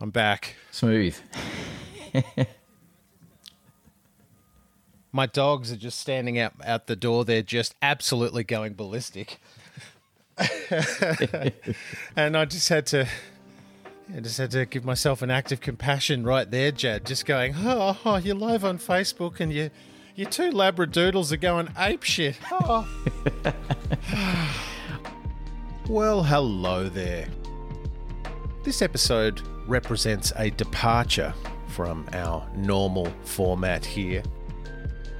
I'm back. Smooth. My dogs are just standing out out the door. They're just absolutely going ballistic. and I just had to I just had to give myself an act of compassion right there, Jad. Just going, oh, oh you're live on Facebook and you your two labradoodles are going ape shit. Oh. well, hello there. This episode represents a departure from our normal format here.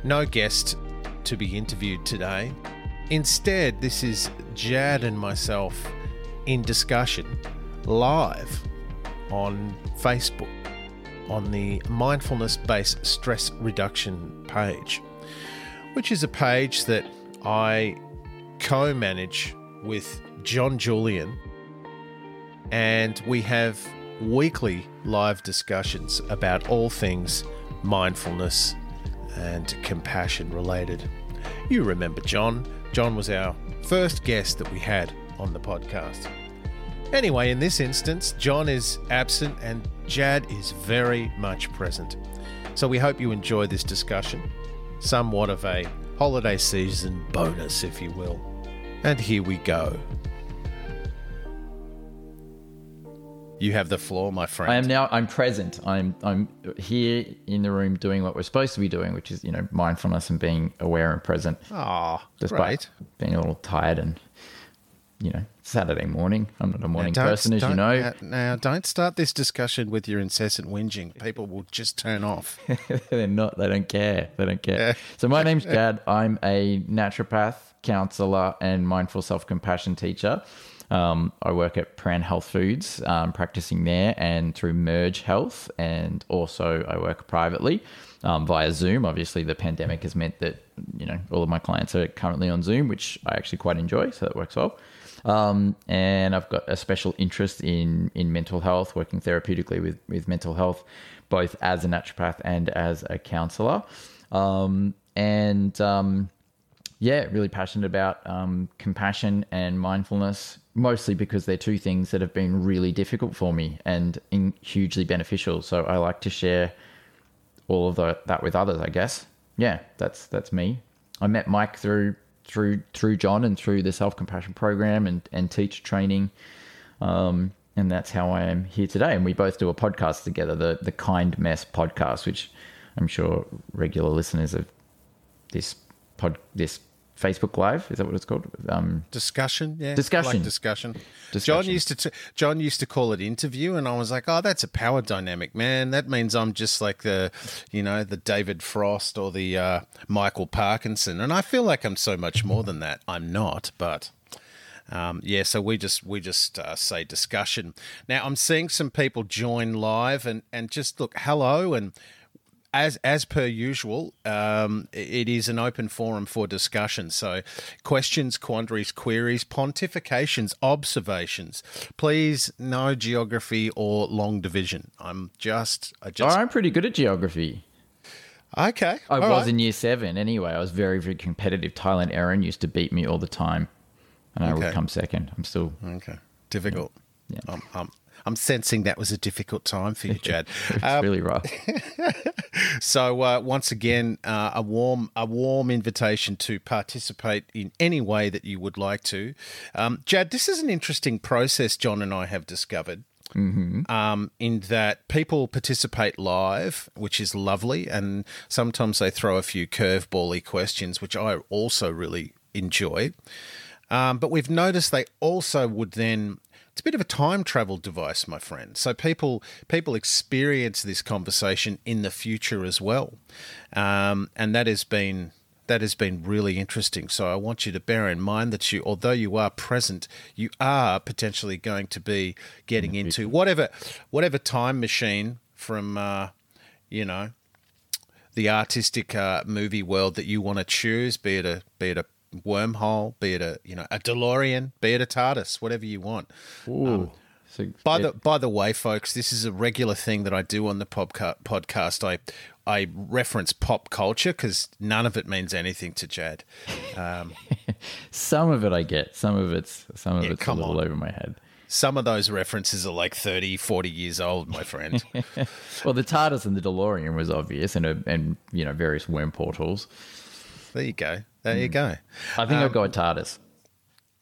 No guest to be interviewed today. Instead, this is Jad and myself in discussion live on Facebook on the mindfulness based stress reduction page, which is a page that I co manage with John Julian and we have weekly live discussions about all things mindfulness and compassion related. You remember John. John was our first guest that we had on the podcast. Anyway, in this instance, John is absent and Jad is very much present. So we hope you enjoy this discussion, somewhat of a holiday season bonus, if you will. And here we go. You have the floor, my friend. I am now. I'm present. I'm. I'm here in the room doing what we're supposed to be doing, which is you know mindfulness and being aware and present. Ah, despite great. being a little tired and you know Saturday morning. I'm not a morning person, as you know. Now, now, don't start this discussion with your incessant whinging. People will just turn off. They're not. They don't care. They don't care. So my name's Jad. I'm a naturopath, counselor, and mindful self compassion teacher. Um, I work at Pran Health Foods, um, practicing there and through Merge Health, and also I work privately um, via Zoom. Obviously, the pandemic has meant that you know all of my clients are currently on Zoom, which I actually quite enjoy, so that works well. Um, and I've got a special interest in in mental health, working therapeutically with with mental health, both as a naturopath and as a counsellor. Um, and um, yeah, really passionate about um, compassion and mindfulness, mostly because they're two things that have been really difficult for me and in, hugely beneficial. So I like to share all of the, that with others. I guess. Yeah, that's that's me. I met Mike through through through John and through the self compassion program and and teach training. Um, and that's how I am here today. And we both do a podcast together, the the Kind Mess podcast, which I'm sure regular listeners of this pod this Facebook Live. Is that what it's called? Um, discussion, yeah, discussion, like discussion. discussion. John used to t- John used to call it interview, and I was like, oh, that's a power dynamic, man. That means I'm just like the, you know, the David Frost or the uh, Michael Parkinson, and I feel like I'm so much more than that. I'm not, but. Um, yeah, so we just we just uh, say discussion. Now I'm seeing some people join live and and just look hello and as as per usual, um, it is an open forum for discussion. So, questions, quandaries, queries, pontifications, observations. Please, no geography or long division. I'm just, I just. Oh, I'm pretty good at geography. Okay, I was right. in year seven anyway. I was very, very competitive. Thailand Aaron used to beat me all the time, and I okay. would come second. I'm still okay. Difficult. Yeah. yeah. Um, um, I'm sensing that was a difficult time for you, Jad. it's um, really rough. so uh, once again, uh, a warm a warm invitation to participate in any way that you would like to. Um, Jad, this is an interesting process. John and I have discovered. Mm-hmm. Um, in that people participate live, which is lovely, and sometimes they throw a few curvebally questions, which I also really enjoy. Um, but we've noticed they also would then it's a bit of a time travel device, my friend. So people people experience this conversation in the future as well, um, and that has been that has been really interesting. So I want you to bear in mind that you, although you are present, you are potentially going to be getting into whatever whatever time machine from uh, you know the artistic uh, movie world that you want to choose, be it a be it a wormhole, be it a you know a DeLorean, be it a TARDIS, whatever you want. Um, so by the by the way, folks, this is a regular thing that I do on the podcast. I I reference pop culture because none of it means anything to Jad. Um, some of it I get. Some of it's some of yeah, it's a little on. over my head. some of those references are like 30, 40 years old, my friend. well, the TARDIS and the DeLorean was obvious, and and you know various worm portals. There you go. There mm. you go. I think um, I'll go with TARDIS.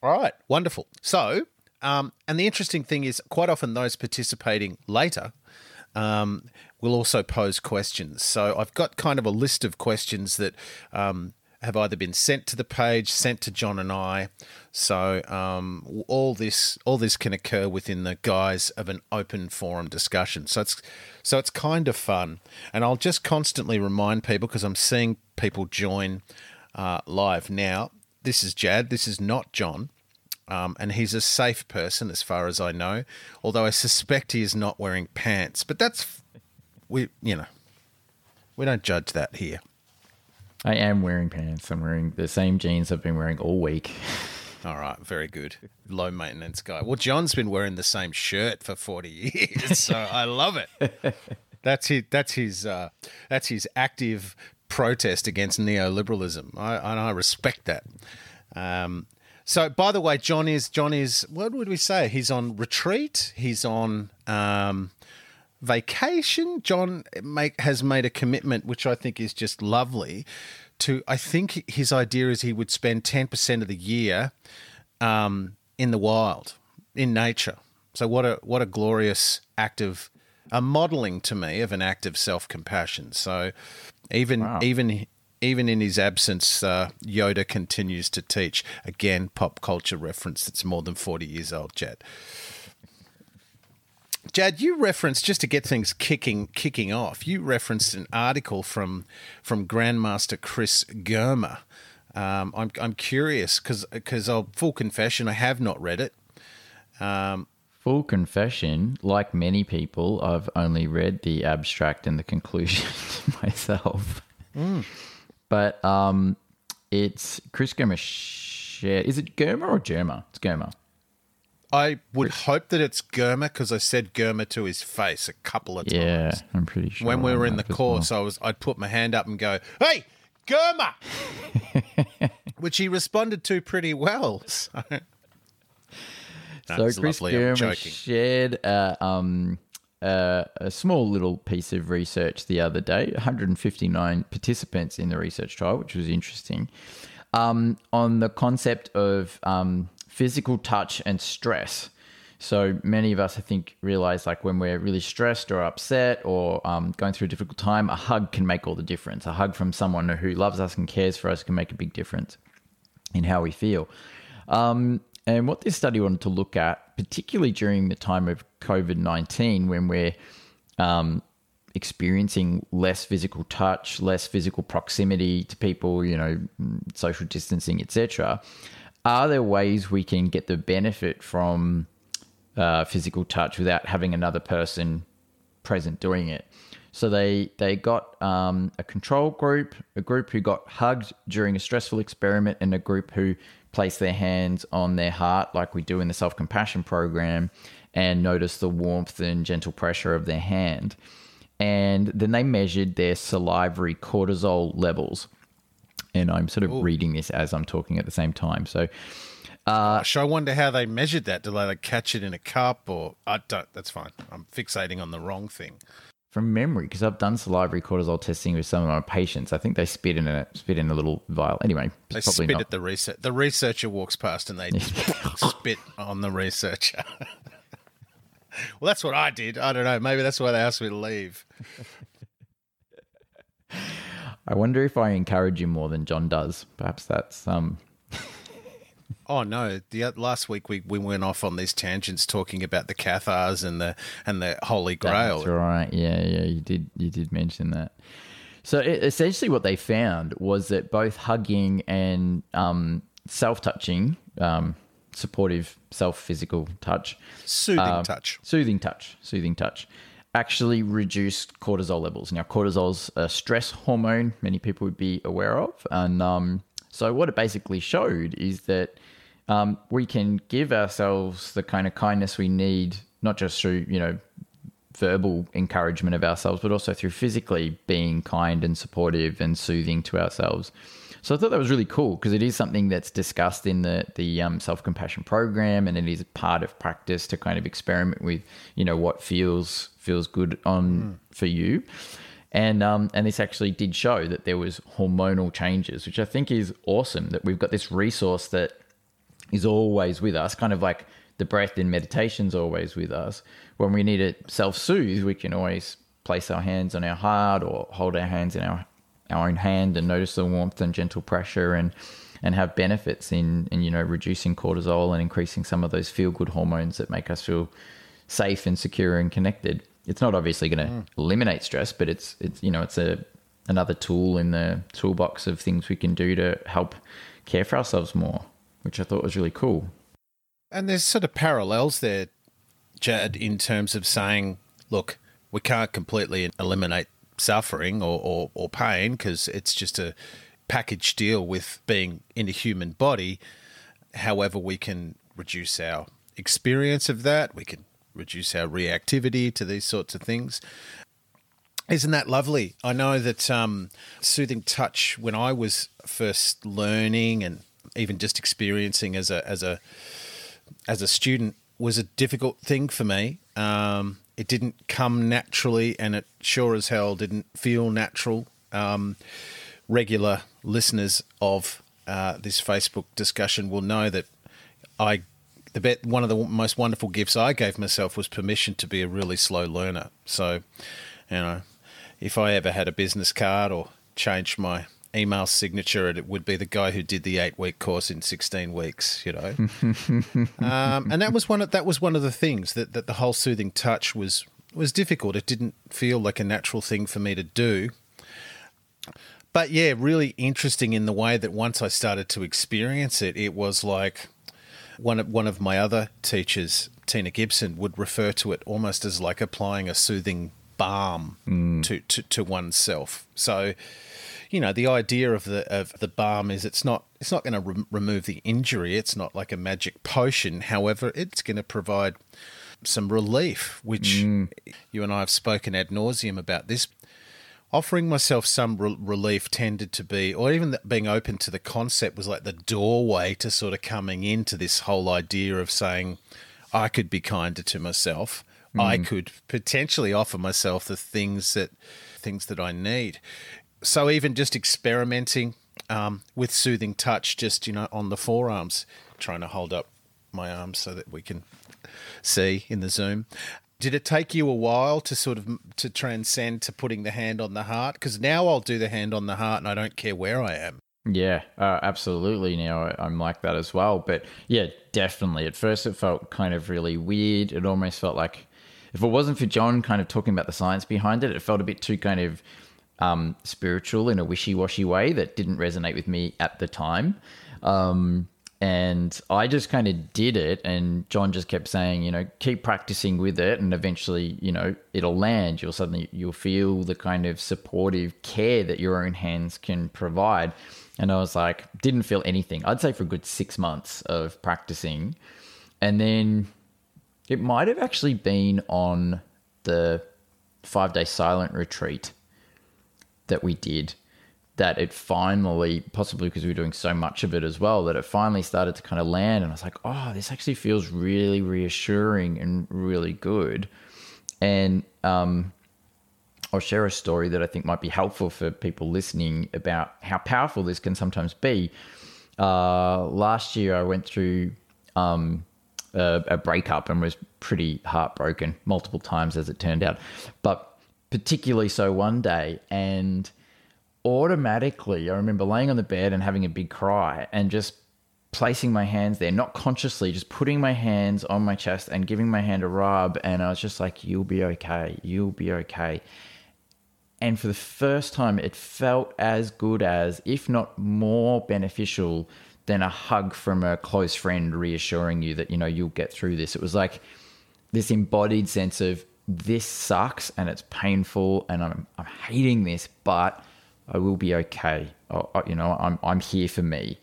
All right, wonderful. So, um, and the interesting thing is, quite often those participating later um, will also pose questions. So I've got kind of a list of questions that um, have either been sent to the page, sent to John and I. So um, all this all this can occur within the guise of an open forum discussion. So it's so it's kind of fun, and I'll just constantly remind people because I'm seeing people join uh, live now. This is Jad. This is not John. Um, and he's a safe person as far as I know, although I suspect he is not wearing pants. But that's we, you know, we don't judge that here. I am wearing pants. I'm wearing the same jeans I've been wearing all week. All right, very good. Low maintenance guy. Well, John's been wearing the same shirt for 40 years, so I love it. That's his that's his uh, that's his active protest against neoliberalism. I and I respect that. Um, so, by the way, John is John is what would we say? He's on retreat. He's on um, vacation. John make, has made a commitment, which I think is just lovely. To I think his idea is he would spend ten percent of the year um, in the wild, in nature. So what a what a glorious act of a modeling to me of an act of self compassion. So even wow. even even in his absence, uh, Yoda continues to teach. Again, pop culture reference that's more than 40 years old, Jad. Jad, you referenced just to get things kicking kicking off. You referenced an article from from Grandmaster Chris Germer. Um, I'm I'm curious because because I'll full confession I have not read it. Um, full confession, like many people, I've only read the abstract and the conclusion myself. Mm. But um, it's Chris Germer. Is it Germer or Germer? It's Germer. I would Chris. hope that it's Germer because I said Germer to his face a couple of times. Yeah, I'm pretty sure. When we were in the course, well. I was I'd put my hand up and go, "Hey, Germer," which he responded to pretty well. So, so Chris Germer shared uh, um, uh, a small little piece of research the other day 159 participants in the research trial, which was interesting, um, on the concept of um, physical touch and stress. So many of us, I think, realize like when we're really stressed or upset or um, going through a difficult time, a hug can make all the difference. A hug from someone who loves us and cares for us can make a big difference in how we feel. Um, and what this study wanted to look at, particularly during the time of COVID 19, when we're um, experiencing less physical touch, less physical proximity to people, you know, social distancing, etc., are there ways we can get the benefit from uh, physical touch without having another person present doing it? So they they got um, a control group, a group who got hugged during a stressful experiment, and a group who place their hands on their heart, like we do in the self compassion program, and notice the warmth and gentle pressure of their hand. And then they measured their salivary cortisol levels. And I'm sort of Ooh. reading this as I'm talking at the same time. So, uh, Gosh, I wonder how they measured that. Do they like catch it in a cup or I don't? That's fine. I'm fixating on the wrong thing from memory because I've done salivary cortisol testing with some of my patients. I think they spit in a spit in a little vial. Anyway, they spit not. at the research. The researcher walks past and they spit on the researcher. well, that's what I did. I don't know. Maybe that's why they asked me to leave. I wonder if I encourage you more than John does. Perhaps that's um Oh no! The last week we, we went off on these tangents talking about the Cathars and the and the Holy Grail. That's right. Yeah, yeah. You did you did mention that. So it, essentially, what they found was that both hugging and um, self touching, um, supportive self physical touch, soothing uh, touch, soothing touch, soothing touch, actually reduced cortisol levels. Now, cortisol's a stress hormone. Many people would be aware of, and um, so what it basically showed is that um, we can give ourselves the kind of kindness we need, not just through, you know, verbal encouragement of ourselves, but also through physically being kind and supportive and soothing to ourselves. So I thought that was really cool because it is something that's discussed in the the um, self compassion program, and it is part of practice to kind of experiment with, you know, what feels feels good on mm. for you. And um, and this actually did show that there was hormonal changes, which I think is awesome. That we've got this resource that is always with us, kind of like the breath in meditation's always with us. When we need to self soothe, we can always place our hands on our heart or hold our hands in our our own hand and notice the warmth and gentle pressure and and have benefits in in you know reducing cortisol and increasing some of those feel good hormones that make us feel safe and secure and connected. It's not obviously going to mm. eliminate stress, but it's it's you know it's a another tool in the toolbox of things we can do to help care for ourselves more, which I thought was really cool. And there's sort of parallels there, Jad, in terms of saying, look, we can't completely eliminate suffering or, or, or pain because it's just a package deal with being in a human body. However, we can reduce our experience of that. We can reduce our reactivity to these sorts of things. Isn't that lovely? I know that um, soothing touch, when I was first learning and even just experiencing as a as a as a student, was a difficult thing for me. Um, it didn't come naturally, and it sure as hell didn't feel natural. Um, regular listeners of uh, this Facebook discussion will know that I the bet one of the most wonderful gifts I gave myself was permission to be a really slow learner. So, you know, if I ever had a business card or changed my email signature, it would be the guy who did the eight week course in sixteen weeks. You know, um, and that was one of that was one of the things that that the whole soothing touch was was difficult. It didn't feel like a natural thing for me to do. But yeah, really interesting in the way that once I started to experience it, it was like one of one of my other teachers, Tina Gibson, would refer to it almost as like applying a soothing balm mm. to, to, to oneself. So you know the idea of the of the balm is it's not it's not going to re- remove the injury. It's not like a magic potion. However, it's going to provide some relief, which mm. you and I have spoken ad nauseum about this. Offering myself some re- relief tended to be, or even being open to the concept, was like the doorway to sort of coming into this whole idea of saying, I could be kinder to myself. Mm. I could potentially offer myself the things that things that I need so even just experimenting um, with soothing touch, just you know, on the forearms, trying to hold up my arms so that we can see in the zoom. Did it take you a while to sort of to transcend to putting the hand on the heart? Because now I'll do the hand on the heart, and I don't care where I am. Yeah, uh, absolutely. Now I'm like that as well. But yeah, definitely. At first, it felt kind of really weird. It almost felt like if it wasn't for John kind of talking about the science behind it, it felt a bit too kind of um, spiritual in a wishy washy way that didn't resonate with me at the time. Um, and I just kind of did it. And John just kept saying, you know, keep practicing with it, and eventually, you know, it'll land. You'll suddenly you'll feel the kind of supportive care that your own hands can provide. And I was like, didn't feel anything. I'd say for a good six months of practicing, and then it might have actually been on the five day silent retreat that we did that it finally, possibly because we were doing so much of it as well, that it finally started to kind of land. And I was like, oh, this actually feels really reassuring and really good. And um, I'll share a story that I think might be helpful for people listening about how powerful this can sometimes be. Uh, last year, I went through um, a, a breakup and was pretty heartbroken multiple times, as it turned out. But particularly so one day. And automatically, I remember laying on the bed and having a big cry and just placing my hands there, not consciously, just putting my hands on my chest and giving my hand a rub. And I was just like, you'll be okay. You'll be okay. And for the first time, it felt as good as, if not more beneficial than a hug from a close friend reassuring you that, you know, you'll get through this. It was like this embodied sense of this sucks and it's painful and I'm, I'm hating this, but I will be okay. I, you know, I'm, I'm here for me.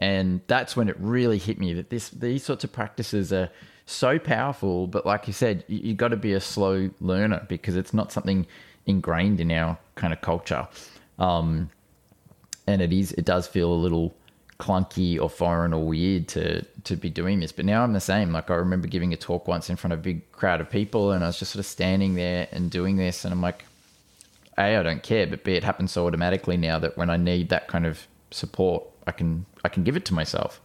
And that's when it really hit me that this these sorts of practices are so powerful. But like you said, you, you got to be a slow learner because it's not something ingrained in our kind of culture. Um, and it is, it does feel a little clunky or foreign or weird to to be doing this. But now I'm the same. Like I remember giving a talk once in front of a big crowd of people, and I was just sort of standing there and doing this, and I'm like, a I don't care, but b it happens so automatically now that when I need that kind of support, I can I can give it to myself.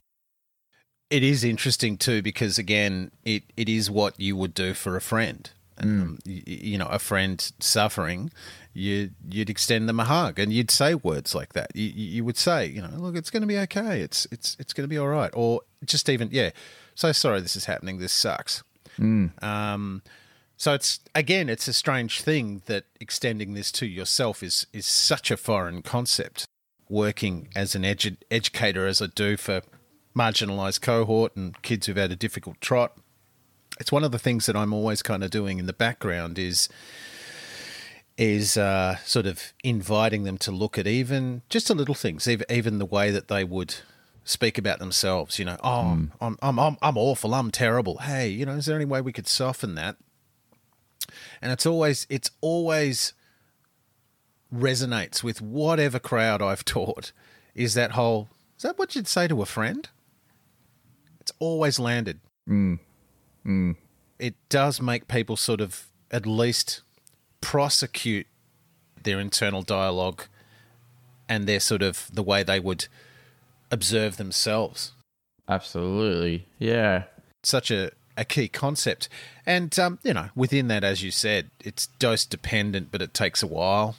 It is interesting too because again, it, it is what you would do for a friend. Um, you, you know, a friend suffering, you you'd extend them a hug and you'd say words like that. You, you would say, you know, look, it's going to be okay. It's it's it's going to be all right. Or just even, yeah, so sorry this is happening. This sucks. Um, so it's again, it's a strange thing that extending this to yourself is is such a foreign concept. Working as an edu- educator, as I do for marginalised cohort and kids who've had a difficult trot, it's one of the things that I'm always kind of doing in the background is is uh, sort of inviting them to look at even just a little things, even, even the way that they would speak about themselves. You know, oh, I'm, I'm I'm I'm awful, I'm terrible. Hey, you know, is there any way we could soften that? And it's always it's always resonates with whatever crowd I've taught. Is that whole? Is that what you'd say to a friend? It's always landed. Mm. Mm. It does make people sort of at least prosecute their internal dialogue and their sort of the way they would observe themselves. Absolutely, yeah. Such a, a key concept. And, um, you know, within that, as you said, it's dose dependent, but it takes a while.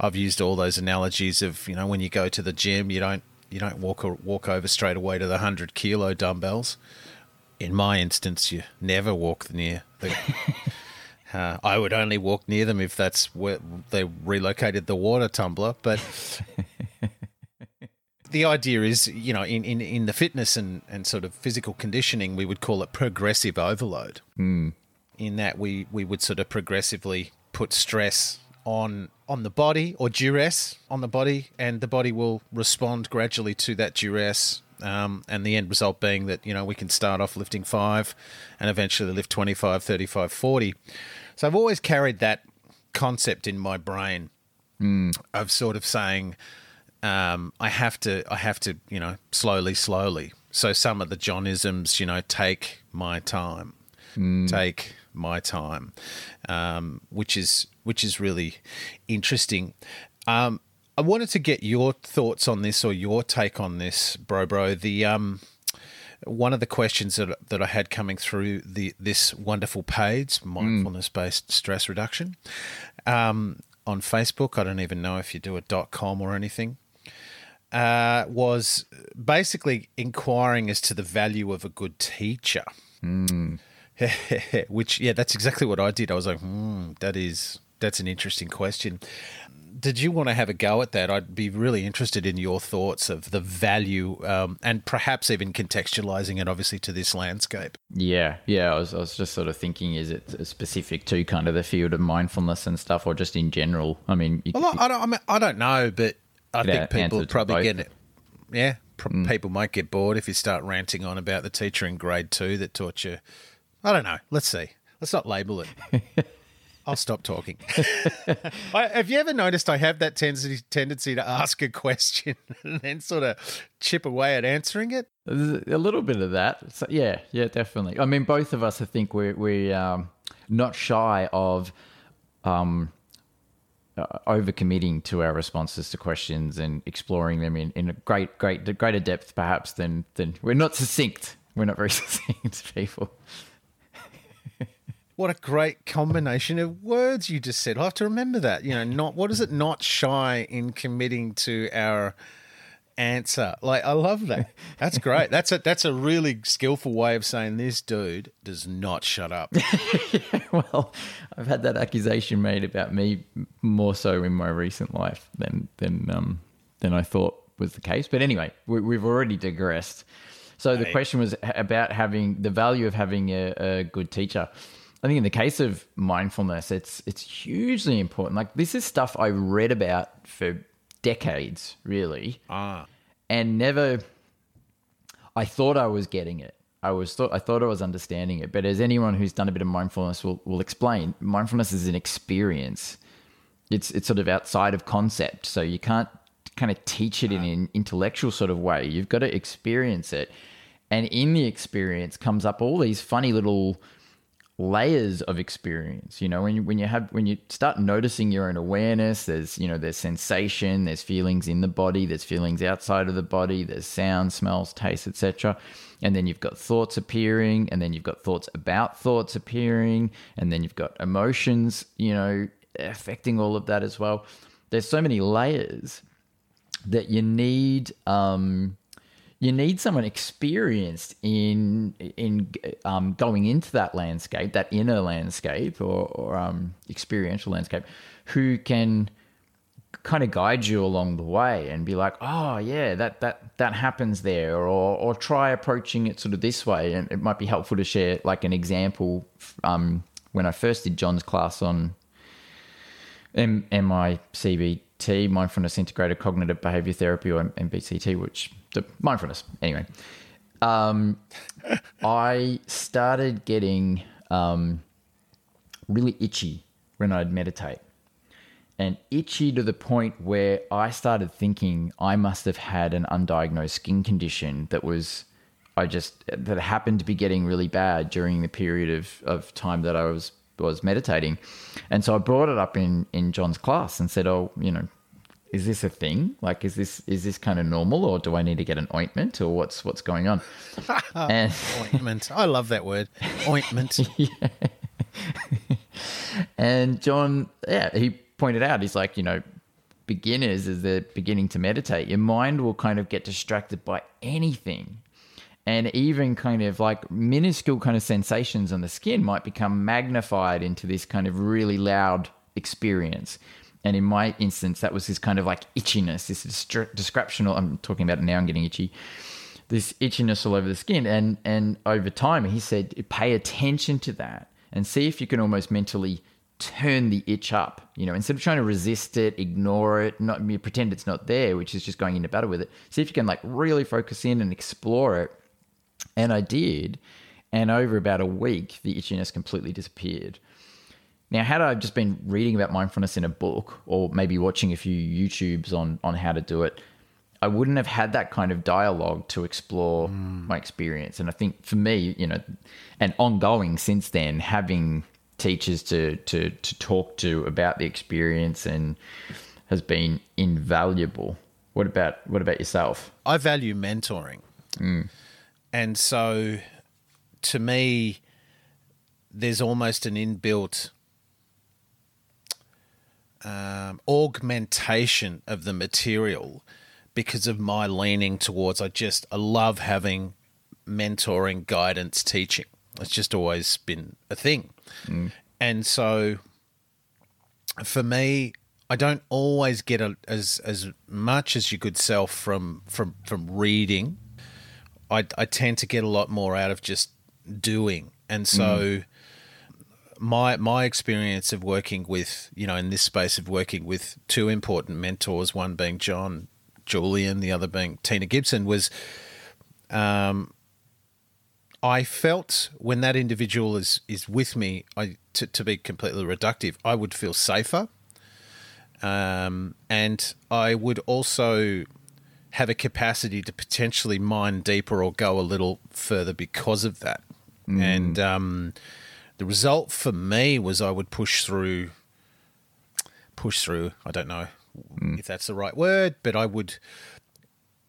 I've used all those analogies of, you know, when you go to the gym, you don't you don't walk or walk over straight away to the hundred kilo dumbbells. In my instance, you never walk near the. uh, I would only walk near them if that's where they relocated the water tumbler. But the idea is, you know, in, in, in the fitness and, and sort of physical conditioning, we would call it progressive overload. In that we, we would sort of progressively put stress on on the body or duress on the body, and the body will respond gradually to that duress. Um, and the end result being that, you know, we can start off lifting five and eventually lift 25, 35, 40. So I've always carried that concept in my brain of sort of saying, um, I have to, I have to, you know, slowly, slowly. So some of the Johnisms, you know, take my time, take my time, um, which is which is really interesting. Um, I wanted to get your thoughts on this or your take on this, bro, bro. The um, one of the questions that that I had coming through the this wonderful page, mindfulness based stress reduction, um, on Facebook. I don't even know if you do a dot .com or anything. Uh, was basically inquiring as to the value of a good teacher. Which, yeah, that's exactly what I did. I was like, hmm, that is that's an interesting question. Did you want to have a go at that? I'd be really interested in your thoughts of the value, um, and perhaps even contextualizing it, obviously, to this landscape. Yeah, yeah. I was, I was just sort of thinking, is it specific to kind of the field of mindfulness and stuff, or just in general? I mean, you, Well, I I don't, I, mean, I don't know, but I think people answer would to probably get it. Yeah, pro- people might get bored if you start ranting on about the teacher in grade two that taught you. I don't know. Let's see. Let's not label it. I'll stop talking. I, have you ever noticed I have that tendency tendency to ask a question and then sort of chip away at answering it? There's a little bit of that. So, yeah, yeah, definitely. I mean, both of us, I think we're we um, not shy of um, uh, overcommitting to our responses to questions and exploring them in, in a great, great, greater depth, perhaps than than we're not succinct. We're not very succinct people. What a great combination of words you just said. I have to remember that. You know, not what is it? Not shy in committing to our answer. Like I love that. That's great. That's a that's a really skillful way of saying this dude does not shut up. well, I've had that accusation made about me more so in my recent life than than um, than I thought was the case. But anyway, we, we've already digressed. So the Right. question was about having the value of having a, a good teacher. I think in the case of mindfulness, it's it's hugely important. Like this is stuff I read about for decades, really ah. and never I thought I was getting it. I was thought I thought I was understanding it, but as anyone who's done a bit of mindfulness will, will explain, mindfulness is an experience. It's it's sort of outside of concept, so you can't kind of teach it in an intellectual sort of way. You've got to experience it, and in the experience comes up all these funny little layers of experience you know when you when you have when you start noticing your own awareness there's you know there's sensation there's feelings in the body there's feelings outside of the body there's sound smells tastes etc and then you've got thoughts appearing and then you've got thoughts about thoughts appearing and then you've got emotions you know affecting all of that as well. There's so many layers that you need um you need someone experienced in in um, going into that landscape, that inner landscape or, or um, experiential landscape, who can kind of guide you along the way and be like, oh yeah, that that that happens there, or or try approaching it sort of this way, and it might be helpful to share like an example. Um, when I first did John's class on M- MICBT, mindfulness integrated cognitive behavior therapy, or MBCT, which the mindfulness. Anyway, um, I started getting um, really itchy when I'd meditate. And itchy to the point where I started thinking I must have had an undiagnosed skin condition that was, I just, that happened to be getting really bad during the period of, of time that I was was meditating. And so I brought it up in, in John's class and said, Oh, you know, is this a thing? Like, is this is this kind of normal, or do I need to get an ointment, or what's what's going on? and, ointment. I love that word, ointment. and John, yeah, he pointed out, he's like, you know, beginners as they're beginning to meditate, your mind will kind of get distracted by anything. And even kind of like minuscule kind of sensations on the skin might become magnified into this kind of really loud experience and in my instance, that was this kind of like itchiness, this descriptional. I'm talking about it now. I'm getting itchy. This itchiness all over the skin, and and over time, he said, pay attention to that and see if you can almost mentally turn the itch up. You know, instead of trying to resist it, ignore it, not pretend it's not there, which is just going into battle with it. See if you can like really focus in and explore it. And I did, and over about a week, the itchiness completely disappeared. Now, had I just been reading about mindfulness in a book or maybe watching a few YouTubes on, on how to do it, I wouldn't have had that kind of dialogue to explore mm. my experience. And I think for me, you know, and ongoing since then, having teachers to, to, to talk to about the experience and has been invaluable. What about what about yourself? I value mentoring. Mm. And so to me, there's almost an inbuilt um, augmentation of the material because of my leaning towards I just I love having mentoring, guidance, teaching. It's just always been a thing. Mm. And so for me, I don't always get a, as as much as your good self from from from reading. I I tend to get a lot more out of just doing. And so mm my my experience of working with you know in this space of working with two important mentors, one being John Julian, the other being Tina Gibson, was um, I felt when that individual is is with me, I to, to be completely reductive, I would feel safer, um, and I would also have a capacity to potentially mine deeper or go a little further because of that, mm. and. Um, the result for me was I would push through, push through. I don't know mm. if that's the right word, but I would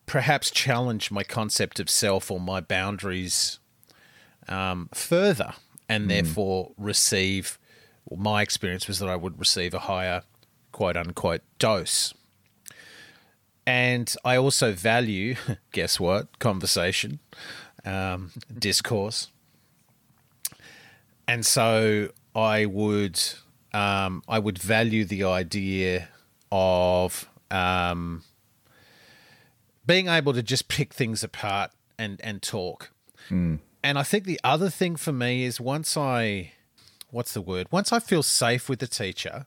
perhaps challenge my concept of self or my boundaries um, further, and mm. therefore receive. Well, my experience was that I would receive a higher, quote unquote, dose. And I also value, guess what, conversation, um, discourse and so I would um, I would value the idea of um, being able to just pick things apart and and talk. Mm. And I think the other thing for me is once I what's the word? Once I feel safe with the teacher,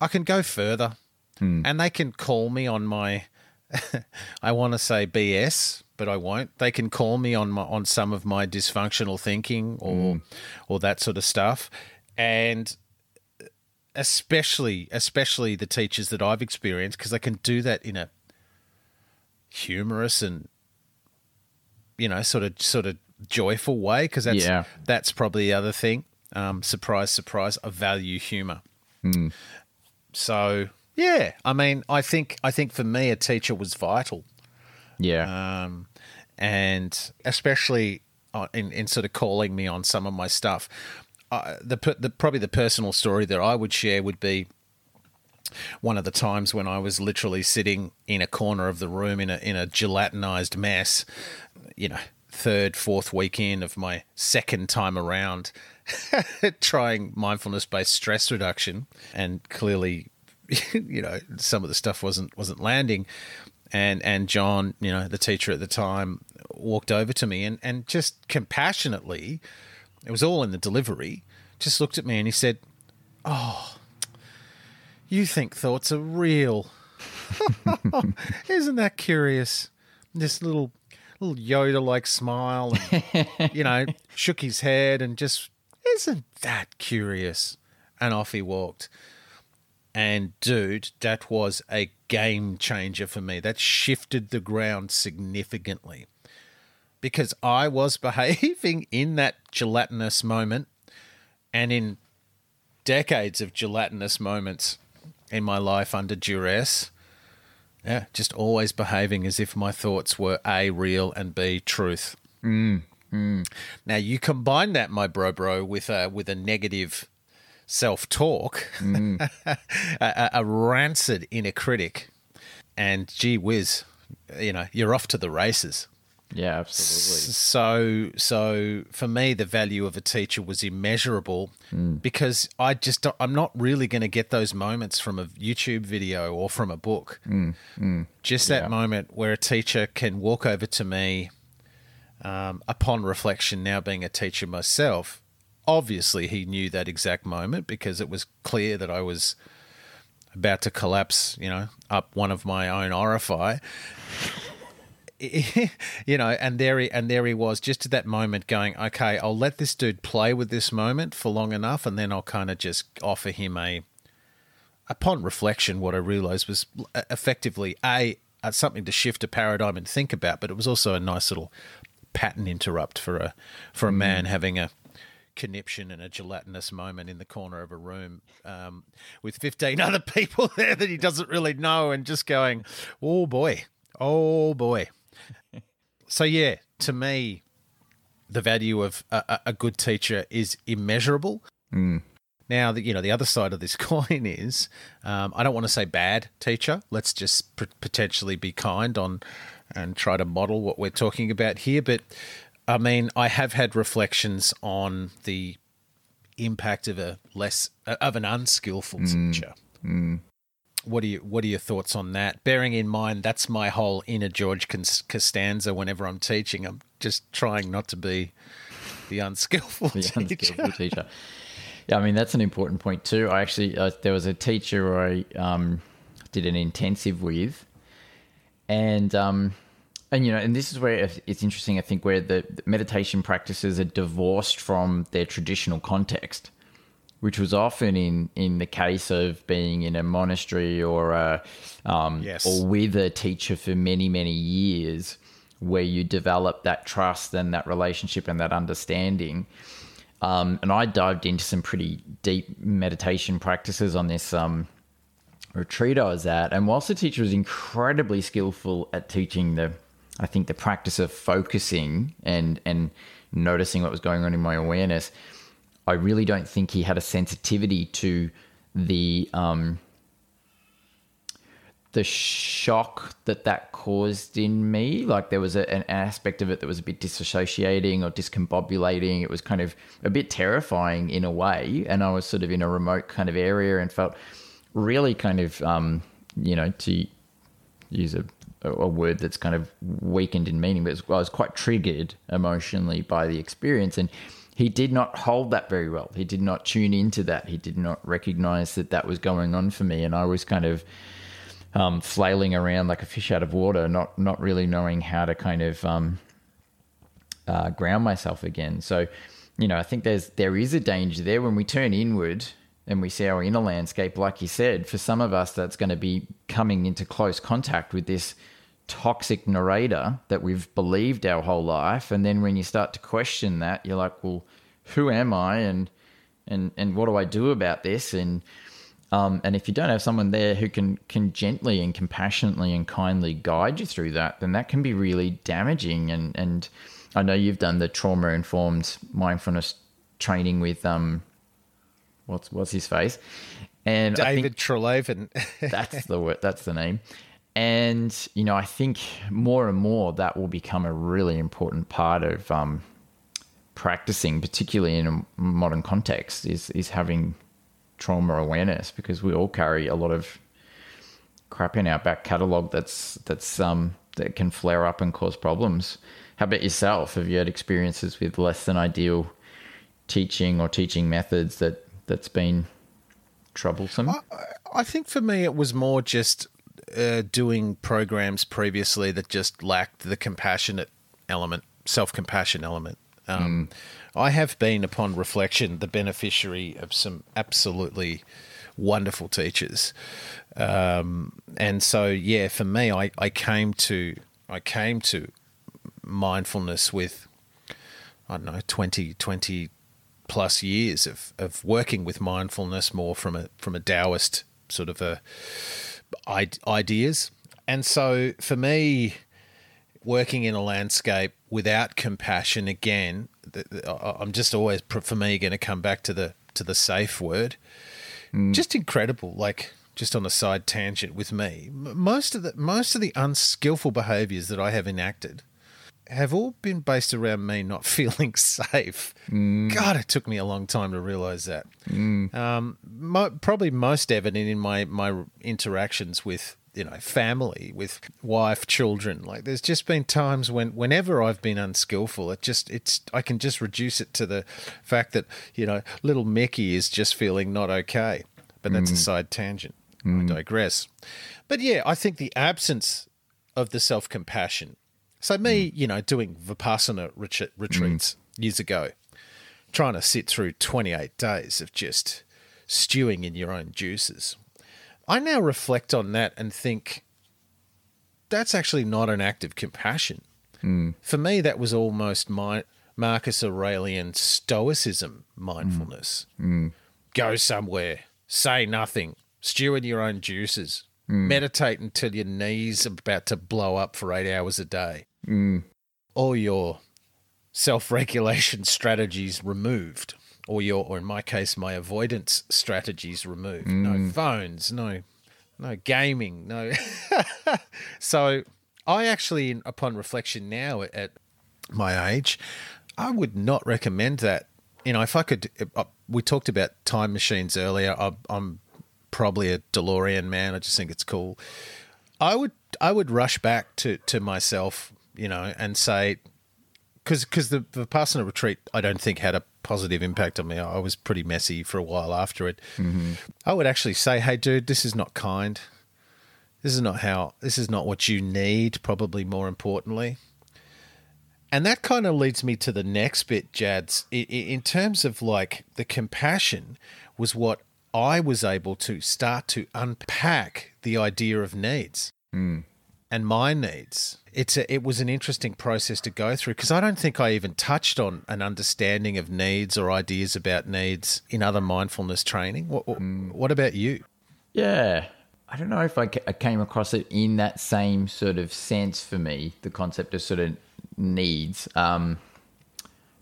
I can go further. Mm. And they can call me on my I want to say BS, but I won't. They can call me on my, on some of my dysfunctional thinking or mm. or that sort of stuff, and especially especially the teachers that I've experienced because they can do that in a humorous and you know sort of sort of joyful way because that's yeah. that's probably the other thing. Um, surprise, surprise. I value humor. Mm. So yeah, I mean, I think I think for me, a teacher was vital. Yeah, um, and especially in in sort of calling me on some of my stuff. Uh, the, the probably the personal story that I would share would be one of the times when I was literally sitting in a corner of the room in a in a gelatinized mess, you know, third, fourth weekend of my second time around trying mindfulness based stress reduction and clearly you know some of the stuff wasn't wasn't landing and and John you know the teacher at the time walked over to me and and just compassionately it was all in the delivery just looked at me and he said oh you think thoughts are real isn't that curious this little little Yoda like smile, and, you know, shook his head and just, isn't that curious? And off he walked. And dude, that was a game changer for me. That shifted the ground significantly because I was behaving in that gelatinous moment and in decades of gelatinous moments in my life under duress yeah, just always behaving as if my thoughts were A, real, and B, truth. Mm, mm. Now, you combine that, my bro, bro, with a, with a negative self talk, mm. a, a rancid inner critic, and gee whiz, you know, you're off to the races. Yeah, absolutely. So, so for me, the value of a teacher was immeasurable mm. because I just I'm not really going to get those moments from a YouTube video or from a book. Mm. Mm. Just that yeah. moment where a teacher can walk over to me, um, upon reflection, now being a teacher myself. Obviously, he knew that exact moment because it was clear that I was about to collapse. You know, up one of my own orifice you know, and there he and there he was, just at that moment, going, okay, I'll let this dude play with this moment for long enough, and then I'll kind of just offer him a. Upon reflection, what I realised was effectively a something to shift a paradigm and think about, but it was also a nice little pattern interrupt for a for a man mm. having a conniption and a gelatinous moment in the corner of a room um, with 15 other people there that he doesn't really know and just going, oh boy, oh boy so yeah, to me, the value of a, a good teacher is immeasurable. Mm. Now, the, you know, the other side of this coin is um, I don't want to say bad teacher. Let's just p- potentially be kind on and try to model what we're talking about here. But I mean, I have had reflections on the impact of a less of an unskillful mm. teacher. Mm what are you what are your thoughts on that? Bearing in mind that's my whole inner George Costanza. Whenever I'm teaching, I'm just trying not to be the unskillful the teacher. unskillful teacher. Yeah, I mean that's an important point too. I actually uh, there was a teacher I um, did an intensive with, and um, and you know, and this is where it's interesting. I think where the meditation practices are divorced from their traditional context which was often in in the case of being in a monastery or a um, yes. or with a teacher for many many years, where you develop that trust and that relationship and that understanding. Um, and I dived into some pretty deep meditation practices on this um, retreat I was at. And whilst the teacher was incredibly skillful at teaching the, I think the practice of focusing and and noticing what was going on in my awareness I really don't think he had a sensitivity to the um, the shock that that caused in me. Like there was a, an aspect of it that was a bit disassociating or discombobulating. It was kind of a bit terrifying in a way, and I was sort of in a remote kind of area and felt really kind of um, you know to use a a word that's kind of weakened in meaning, but I was quite triggered emotionally by the experience and he did not hold that very well. He did not tune into that. He did not recognize that that was going on for me. And I was kind of um, flailing around like a fish out of water, not not really knowing how to kind of um, uh, ground myself again. So, you know, I think there's there is a danger there when we turn inward and we see our inner landscape. Like you said, for some of us, that's going to be coming into close contact with this toxic narrator that we've believed our whole life, and then when you start to question that, you're like, well, who am I, and and and what do I do about this, and um, and if you don't have someone there who can can gently and compassionately and kindly guide you through that, then that can be really damaging. And and I know you've done the trauma informed mindfulness training with um, what's what's his face, and David Treleaven. that's the word. That's the name. And you know, I think more and more that will become a really important part of um, practicing, particularly in a modern context, is is having trauma awareness because we all carry a lot of crap in our back catalogue that's that's um that can flare up and cause problems. How about yourself? Have you had experiences with less than ideal teaching or teaching methods that that's been troublesome? I, I think for me it was more just uh, doing programs previously that just lacked the compassionate element, self compassion element. Um, mm. I have been, upon reflection, the beneficiary of some absolutely wonderful teachers, um, and so yeah, for me, I, I came to I came to mindfulness with I don't know 20, 20 plus years of, of working with mindfulness more from a from a Taoist sort of a ideas, and so for me, working in a landscape without compassion again i'm just always for me going to come back to the to the safe word. Mm. just incredible like just on a side tangent with me. Most of the most of the unskillful behaviors that i have enacted have all been based around me not feeling safe. Mm. God, it took me a long time to realize that. Mm. Um, mo- probably most evident in my my interactions with you know, family, with wife, children. Like there's just been times when whenever I've been unskillful, it just it's I can just reduce it to the fact that, you know, little Mickey is just feeling not okay. But that's mm. a side tangent. Mm. I digress. But yeah, I think the absence of the self compassion. So me, mm. you know, doing Vipassana retreats mm. years ago, trying to sit through 28 days of just stewing in your own juices I now reflect on that and think that's actually not an act of compassion. Mm. For me, that was almost my Marcus Aurelian stoicism mindfulness. Mm. Mm. Go somewhere, say nothing, stew in your own juices, hmm. meditate until your knees are about to blow up for eight hours a day. Hmm. All your self regulation strategies removed or your, or in my case, my avoidance strategies removed. Mm. No phones, no, no gaming, no. so I actually, upon reflection now at my age, I would not recommend that. You know, if I could, uh, we talked about time machines earlier. I, I'm probably a DeLorean man. I just think it's cool. I would, I would rush back to to myself, you know, and say, because because the Vipassana retreat, I don't think had a positive impact on me. I was pretty messy for a while after it. Mm-hmm. I would actually say, "Hey, dude, this is not kind. This is not how. This is not what you need. Probably more importantly." And that kind of leads me to the next bit, Jads. In terms of like the compassion, was what I was able to start to unpack the idea of needs. Mm and my needs. It's a, it was an interesting process to go through because I don't think I even touched on an understanding of needs or ideas about needs in other mindfulness training. What, mm. what about you? Yeah, I don't know if I, I came across it in that same sort of sense for me, the concept of sort of needs. Um,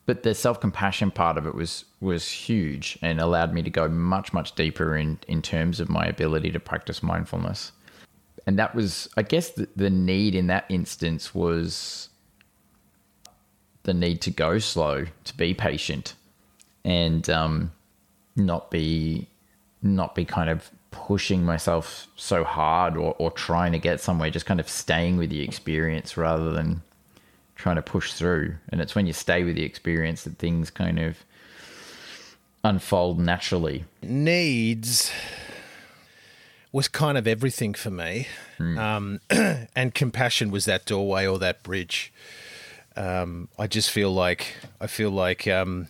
but the self compassion part of it was was huge and allowed me to go much much deeper in in terms of my ability to practice mindfulness and that was, I guess, the, the need in that instance was the need to go slow, to be patient, and um, not be not be kind of pushing myself so hard or, or trying to get somewhere, just kind of staying with the experience rather than trying to push through. And it's when you stay with the experience that things kind of unfold naturally. Needs was kind of everything for me. Mm. Um, and compassion was that doorway or that bridge. Um, I just feel like I feel like um,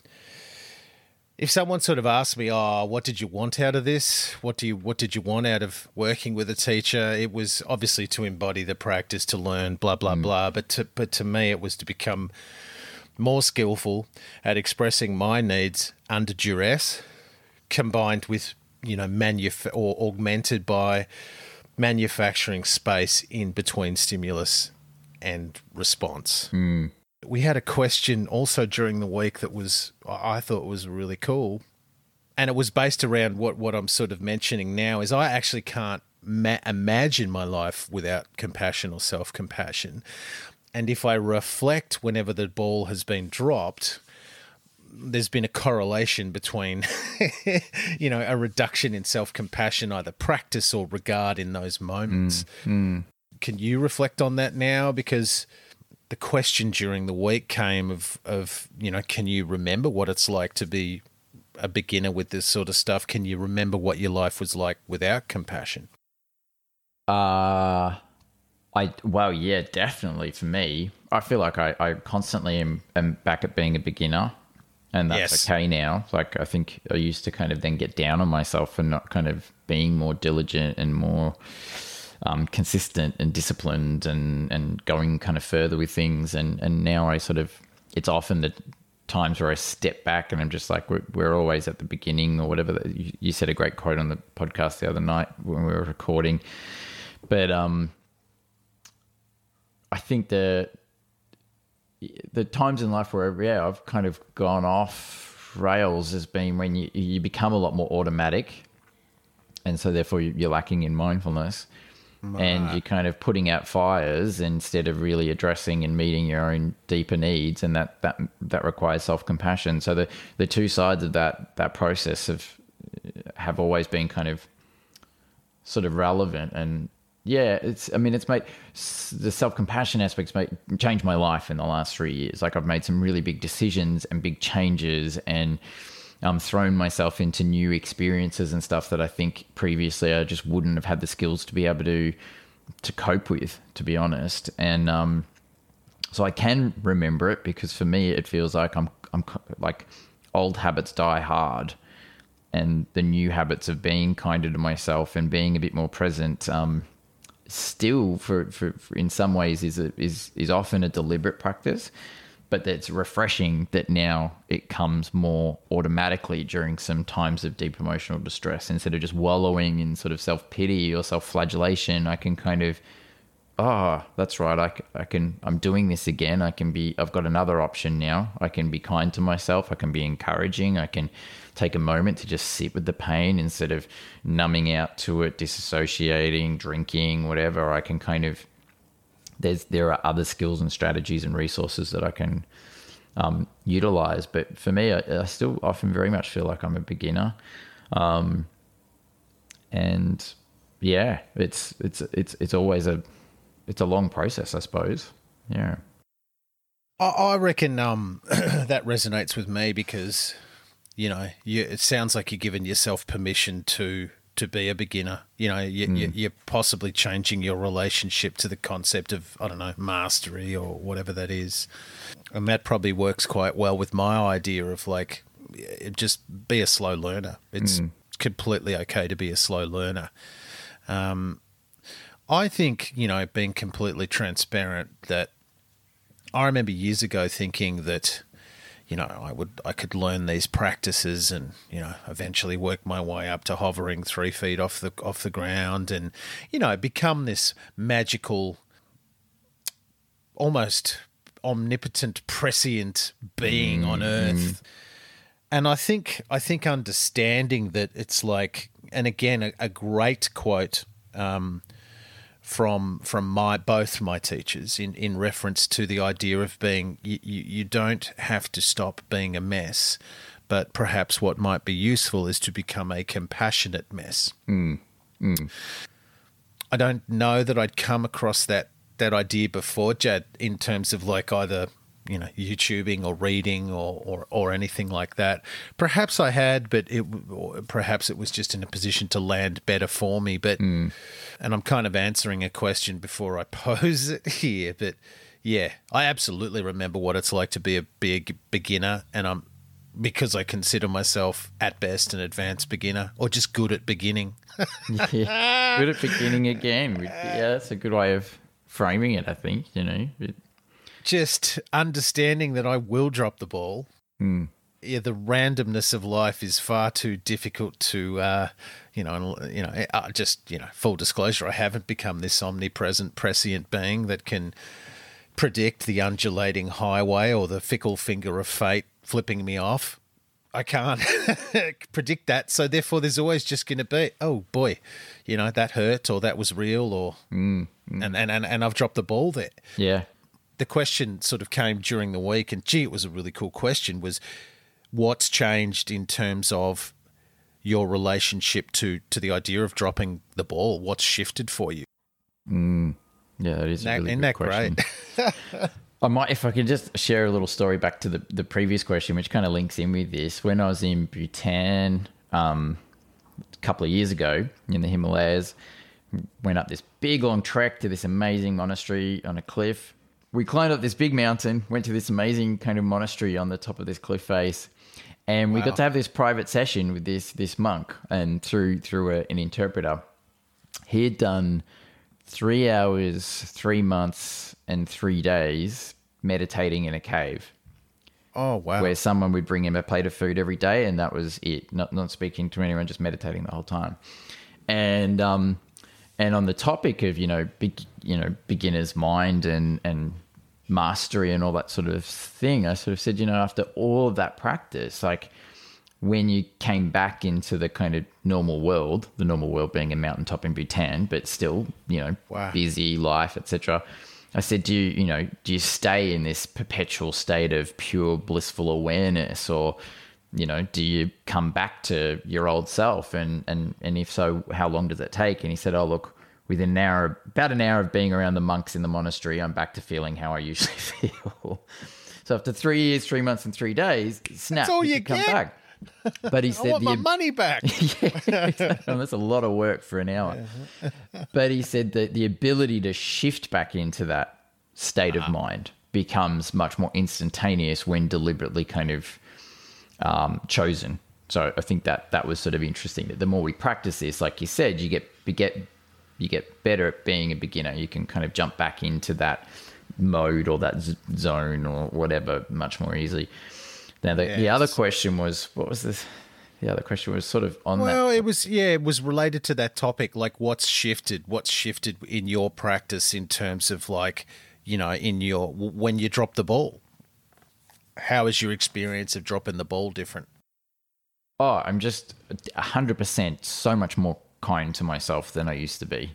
if someone sort of asked me, "Oh, what did you want out of this? What do you what did you want out of working with a teacher?" It was obviously to embody the practice, to learn, blah blah mm. blah. But to but to me, it was to become more skillful at expressing my needs under duress, combined with you know manuf- or augmented by manufacturing space in between stimulus and response. Mm. We had a question also during the week that was I thought was really cool, and it was based around what what I'm sort of mentioning now. Is I actually can't ma- imagine my life without compassion or self compassion, and if I reflect whenever the ball has been dropped, there's been a correlation between, you know, a reduction in self compassion, either practice or regard in those moments. Mm, mm. Can you reflect on that now? Because the question during the week came of, of, you know, can you remember what it's like to be a beginner with this sort of stuff? Can you remember what your life was like without compassion? Uh, I, well, yeah, definitely for me. I feel like I, I constantly am, am back at being a beginner and that's yes. okay now. Like I think I used to kind of then get down on myself for not kind of being more diligent and more um, consistent and disciplined and and going kind of further with things. And and now I sort of it's often the times where I step back and I'm just like we're, we're always at the beginning or whatever. You, you said a great quote on the podcast the other night when we were recording, but um, I think the the times in life where yeah I've kind of gone off rails has been when you you become a lot more automatic, and so therefore you're lacking in mindfulness, and you're kind of putting out fires instead of really addressing and meeting your own deeper needs, and that that that requires self compassion. So the the two sides of that that process have have always been kind of sort of relevant and yeah, it's. I mean, it's made the self compassion aspects made changed my life in the last three years. Like I've made some really big decisions and big changes, and um, thrown myself into new experiences and stuff that I think previously I just wouldn't have had the skills to be able to to cope with, to be honest. And um, so I can remember it because for me it feels like I'm I'm like old habits die hard and the new habits of being kinder to myself and being a bit more present um, still for, for, for, in some ways is a, is is often a deliberate practice but that's refreshing that now it comes more automatically during some times of deep emotional distress. Instead of just wallowing in sort of self-pity or self-flagellation i can kind of oh that's right I, I can i'm doing this again. I can be i've got another option now. I can be kind to myself. I can be encouraging. I can take a moment to just sit with the pain instead of numbing out to it, disassociating, drinking, whatever. I can kind of there's there are other skills and strategies and resources that I can um, utilize. But for me, I, I, still often very much feel like I'm a beginner, um, and yeah, it's it's it's it's always a it's a long process, I suppose. Yeah. I reckon um, that resonates with me because you know, you, it sounds like you're giving yourself permission to to be a beginner. You know, you, mm. you, are possibly changing your relationship to the concept of I don't know mastery or whatever that is, and that probably works quite well with my idea of like just be a slow learner. It's mm. completely okay to be a slow learner. Um, I think you know, being completely transparent, that I remember years ago thinking that you know, I would I could learn these practices and you know eventually work my way up to hovering three feet off the off the ground and you know become this magical, almost omnipotent, prescient being mm, on Earth. Mm. And I think I think understanding that it's like, and again, a, a great quote um, from from my both my teachers in, in reference to the idea of being you, you don't have to stop being a mess, but perhaps what might be useful is to become a compassionate mess. Mm. Mm. I don't know that I'd come across that that idea before, Jad, in terms of like either you know YouTubing or reading or, or, or anything like that. Perhaps I had, but it perhaps it was just in a position to land better for me. But mm. and I'm kind of answering a question before I pose it here. But yeah, I absolutely remember what it's like to be a big beginner, and I'm because I consider myself at best an advanced beginner or just good at beginning. yeah, good at beginning again. Yeah, that's a good way of framing it. I think you know. It, just understanding that I will drop the ball. Mm. Yeah, the randomness of life is far too difficult to, uh, you know, you know. Uh, just you know, full disclosure, I haven't become this omnipresent, prescient being that can predict the undulating highway or the fickle finger of fate flipping me off. I can't predict that. So therefore, there's always just going to be, oh boy, you know that hurt or that was real or, mm, mm. And, and and and I've dropped the ball there. Yeah, the question sort of came during the week, and gee, it was a really cool question. Was what's changed in terms of your relationship to to the idea of dropping the ball? What's shifted for you? Mm, yeah, that is a really Isn't that question. great? I might, if I could just share a little story back to the, the previous question, which kind of links in with this. When I was in Bhutan um, a couple of years ago in the Himalayas, went up this big long trek to this amazing monastery on a cliff we climbed up this big mountain, went to this amazing kind of monastery on the top of this cliff face, and we wow. got to have this private session with this this monk, and through through a, an interpreter. He had done three hours, three months, and three days meditating in a cave. Oh wow! Where someone would bring him a plate of food every day, and that was it. Not not speaking to anyone, just meditating the whole time. And um, and on the topic of you know big you know beginner's mind and and mastery and all that sort of thing, I sort of said, you know, after all of that practice, like when you came back into the kind of normal world, the normal world being a mountaintop in Bhutan, but still, you know, wow. busy life, etc. I said, do you, you know, do you stay in this perpetual state of pure blissful awareness, or, you know, do you come back to your old self? And and and if so, how long does it take? And he said, oh look, within an hour, about an hour of being around the monks in the monastery, I'm back to feeling how I usually feel. so after three years, three months, and three days, snap, that's all you, come get. back. But he said, I want my money back. yeah, that's a lot of work for an hour. but he said that the ability to shift back into that state uh-huh. of mind becomes much more instantaneous when deliberately kind of um, chosen. So I think that that was sort of interesting. That the more we practice this, like you said, you get you get you get better at being a beginner. You can kind of jump back into that mode or that z- zone or whatever much more easily. Now, the, yes. the other question was what was this? The other question was sort of on that. well, that. it was yeah, it was related to that topic. Like, what's shifted? What's shifted in your practice in terms of like, you know, in your when you drop the ball? How is your experience of dropping the ball different? Oh, I'm just hundred percent so much more kind to myself than I used to be.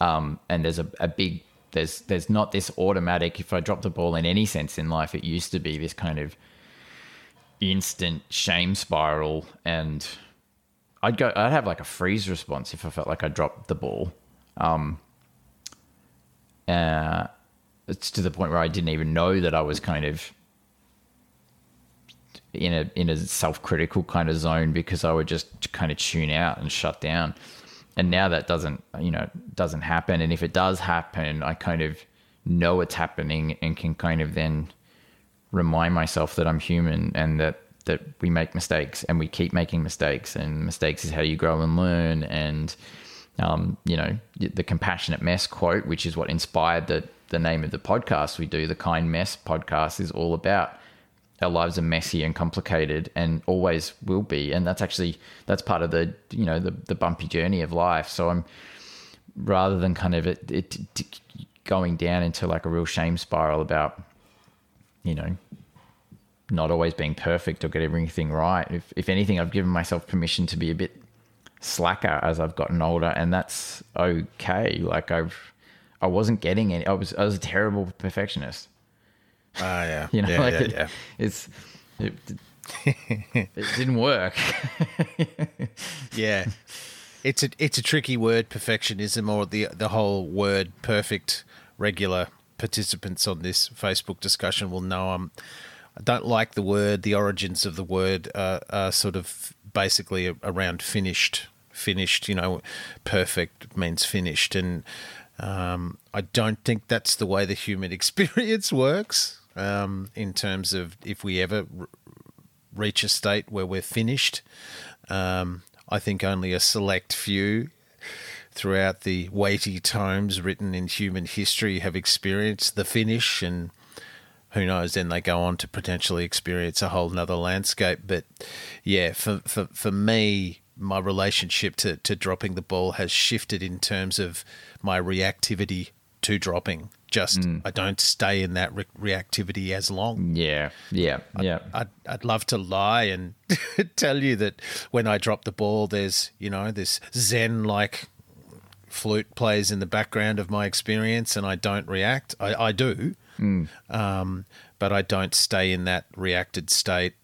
Um, and there's a, a big there's there's not this automatic if I drop the ball in any sense in life. It used to be this kind of instant shame spiral and I'd go I'd have like a freeze response if I felt like I dropped the ball. Um, uh, it's to the point where I didn't even know that I was kind of in a in a self critical kind of zone because I would just kind of tune out and shut down. And now that doesn't you know doesn't happen. And if it does happen, I kind of know it's happening and can kind of then remind myself that I'm human and that that we make mistakes and we keep making mistakes and mistakes is how you grow and learn and um, you know the compassionate mess quote which is what inspired the the name of the podcast we do the kind mess podcast is all about our lives are messy and complicated and always will be. And that's actually that's part of the you know the, the bumpy journey of life. So i'm rather than kind of it, it, going down into like a real shame spiral about you know not always being perfect or get everything right if, if anything i've given myself permission to be a bit slacker as i've gotten older. And that's okay. Like i've i wasn't getting any i was i was a terrible perfectionist Ah, yeah. You know, yeah, like yeah, it, yeah. it's it, it didn't work. yeah, it's a it's a tricky word, perfectionism, or the the whole word perfect, regular, participants on this Facebook discussion will know I'm. I don't like the word. The origins of the word uh, are sort of basically around finished. Finished, you know, perfect means finished, and um, I don't think that's the way the human experience works. Um, in terms of if we ever r- reach a state where we're finished, um, I think only a select few throughout the weighty tomes written in human history have experienced the finish and who knows then they go on to potentially experience a whole nother landscape. But yeah for for, for me my relationship to, to dropping the ball has shifted in terms of my reactivity to dropping just mm. I don't stay in that re- reactivity as long. Yeah, yeah, yeah. I'd, I'd, I'd love to lie and tell you that when I drop the ball, there's you know this zen like flute plays in the background of my experience, and I don't react. I, I do, mm. um, but I don't stay in that reacted state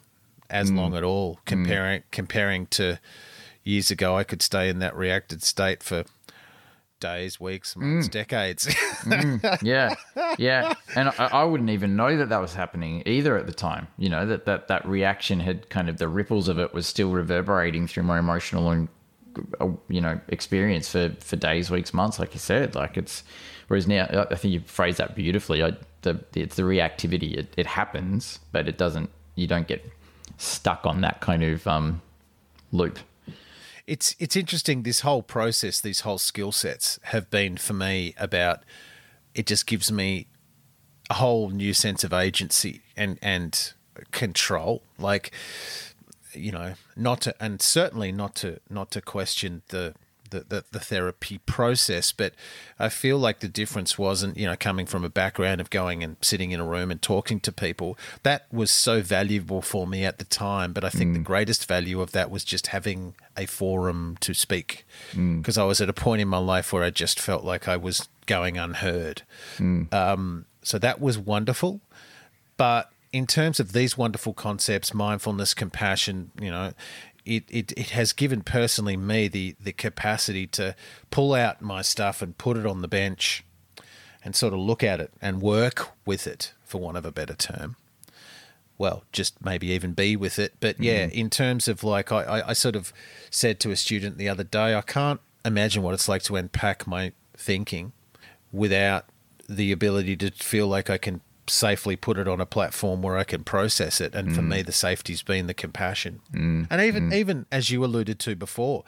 as mm. long at all. Mm. Comparing comparing to years ago, I could stay in that reacted state for days, weeks, months, mm. decades. mm. Yeah, yeah, and I, I, wouldn't even know that that was happening either at the time. You know that that that reaction had kind of the ripples of it was still reverberating through my emotional and uh, you know experience for for days, weeks, months. Like you said, like it's whereas now I think you phrased that beautifully. I, the it's the reactivity. It, it happens, but it doesn't. You don't get stuck on that kind of um, loop it's it's interesting. This whole process, these whole skill sets, have been for me about. It just gives me a whole new sense of agency and and control. Like, you know, not to and certainly not to not to question the the, the, the, therapy process. But I feel like the difference wasn't, you know, coming from a background of going and sitting in a room and talking to people. That was so valuable for me at the time. But I think mm. the greatest value of that was just having a forum to speak because mm. I was at a point in my life where I just felt like I was going unheard. Mm. Um, so that was wonderful. But in terms of these wonderful concepts, mindfulness, compassion, you know, it, it, it has given personally me the, the capacity to pull out my stuff and put it on the bench and sort of look at it and work with it, for want of a better term. Well, just maybe even be with it. But yeah, mm-hmm. in terms of like, I, I sort of said to a student the other day, I can't imagine what it's like to unpack my thinking without the ability to feel like I can safely put it on a platform where I can process it. And mm. for me, the safety's been the compassion. Mm. And even mm. even as you alluded to before,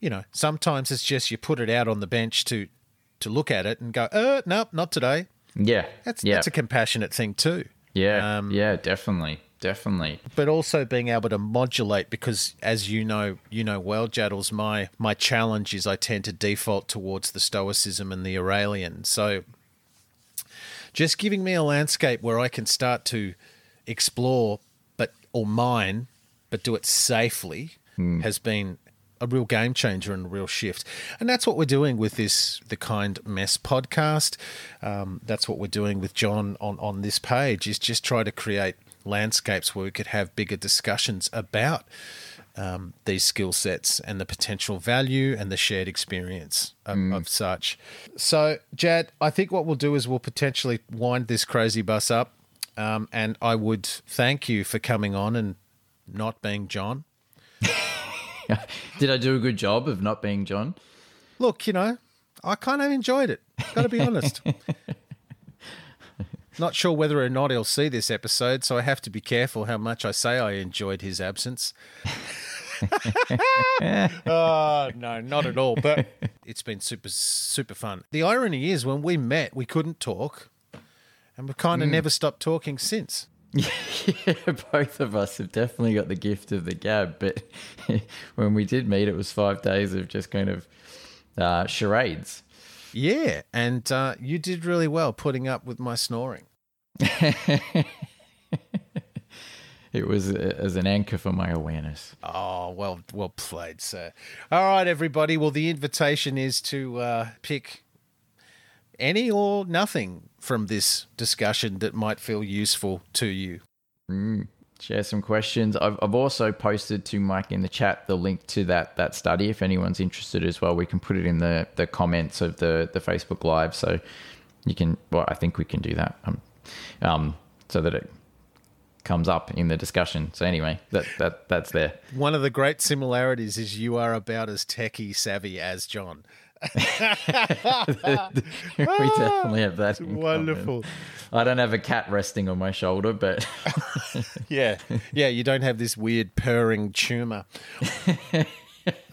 you know, sometimes it's just you put it out on the bench to to look at it and go, uh, nope, not today. Yeah, that's yeah. that's a compassionate thing too. Yeah, um, yeah, definitely, definitely. But also being able to modulate because, as you know, you know well, Jaddles, my my challenge is I tend to default towards the stoicism and the Aurelian. So just giving me a landscape where I can start to explore, but or mine, but do it safely, mm. has been a real game changer and a real shift. And that's what we're doing with this the Kind Mess podcast. Um, that's what we're doing with John on on this page is just try to create landscapes where we could have bigger discussions about um, these skill sets and the potential value and the shared experience of, mm. of, such. So, Jad, I think what we'll do is we'll potentially wind this crazy bus up. Um, and I would thank you for coming on and not being John. Did I do a good job of not being John? Look, you know, I kind of enjoyed it. Got to be honest. Not sure whether or not he'll see this episode, so I have to be careful how much I say I enjoyed his absence. Oh, no, not at all. But it's been super, super fun. The irony is, when we met, we couldn't talk, and we've kind of mm. never stopped talking since. yeah, both of us have definitely got the gift of the gab. But when we did meet, it was five days of just kind of uh, charades. Yeah, and uh, you did really well putting up with my snoring. It was as an anchor for my awareness. Oh, well, well played, sir. All right, everybody. Well, the invitation is to uh, pick any or nothing from this discussion that might feel useful to you. Mm share some questions. I've, I've also posted to Mike in the chat the link to that that study. If anyone's interested as well, we can put it in the, the comments of the, the Facebook Live. So you can. Well, I think we can do that. Um, um, so that it comes up in the discussion. So anyway, that that that's there. One of the great similarities is you are about as techie savvy as John. we definitely have that. Wonderful. common. I don't have a cat resting on my shoulder, but Yeah. Yeah, you don't have this weird purring tumor.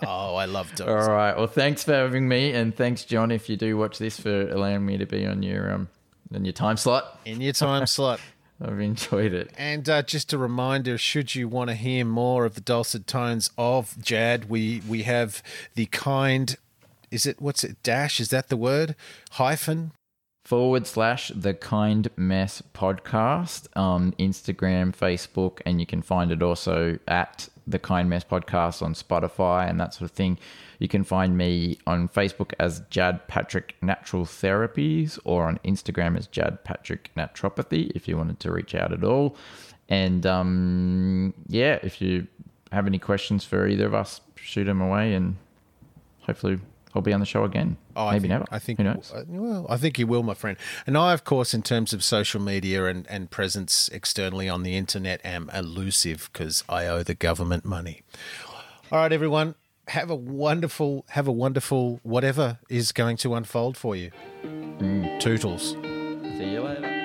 oh, I love dogs. all right. Well, thanks for having me, and thanks, John, if you do watch this for allowing me to be on your um on your time slot. In your time slot. I've enjoyed it. And uh, just a reminder, should you want to hear more of the dulcet tones of Jad, we we have the kind. Is it what's it? Dash is that the word? Hyphen. forward slash the kind mess podcast on instagram facebook and you can find it also at the kind mess podcast on spotify and that sort of thing. You can find me on facebook as jad patrick natural therapies or on instagram as jad patrick naturopathy if you wanted to reach out at all. And um, yeah if you have any questions for either of us shoot them away and hopefully i'll be on the show again Oh, I maybe think, never I think. who knows Well, I think you will, my friend. And I, of course, in terms of social media and, and presence externally on the internet, am elusive because I owe the government money. All right, everyone. Have a wonderful, have a wonderful whatever is going to unfold for you. Mm. Tootles. see you later